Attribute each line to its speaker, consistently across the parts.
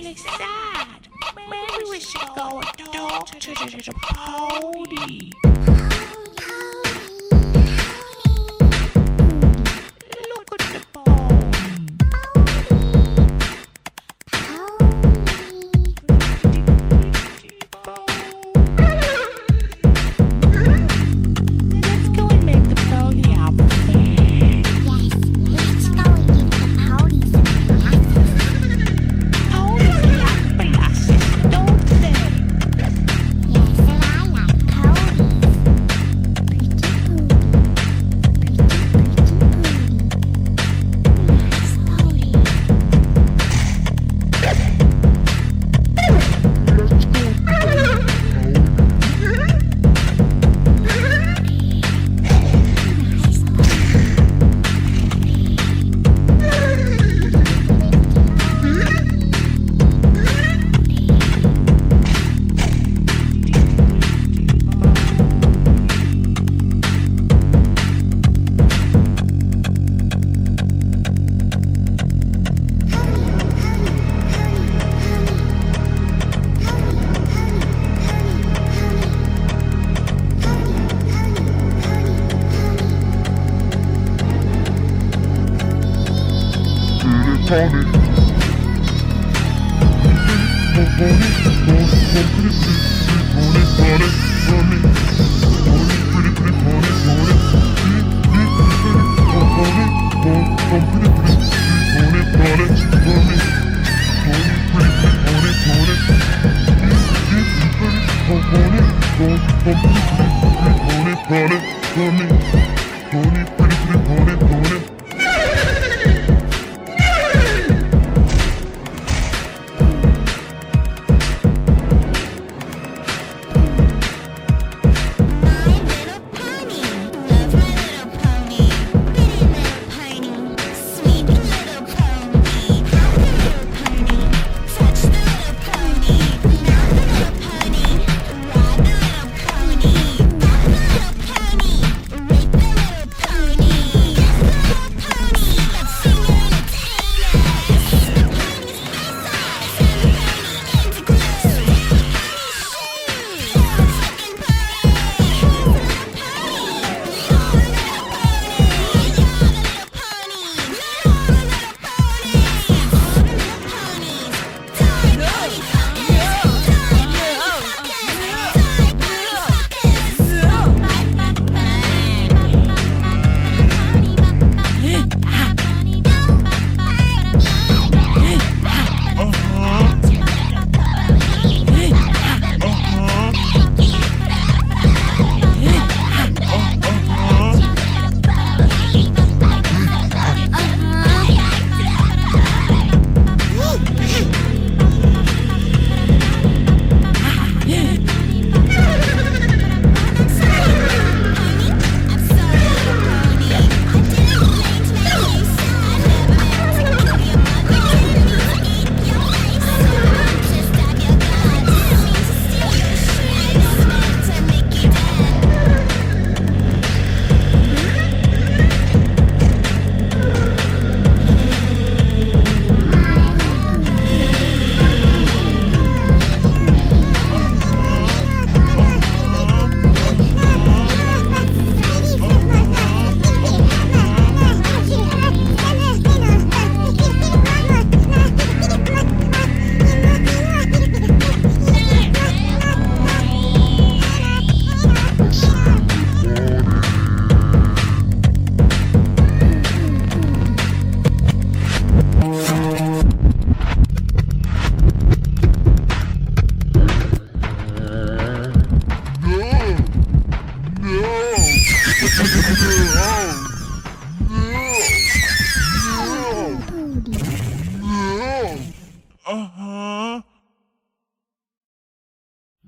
Speaker 1: really sad. Maybe we should go and talk to the pony.
Speaker 2: Uh-huh.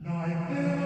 Speaker 2: I feel.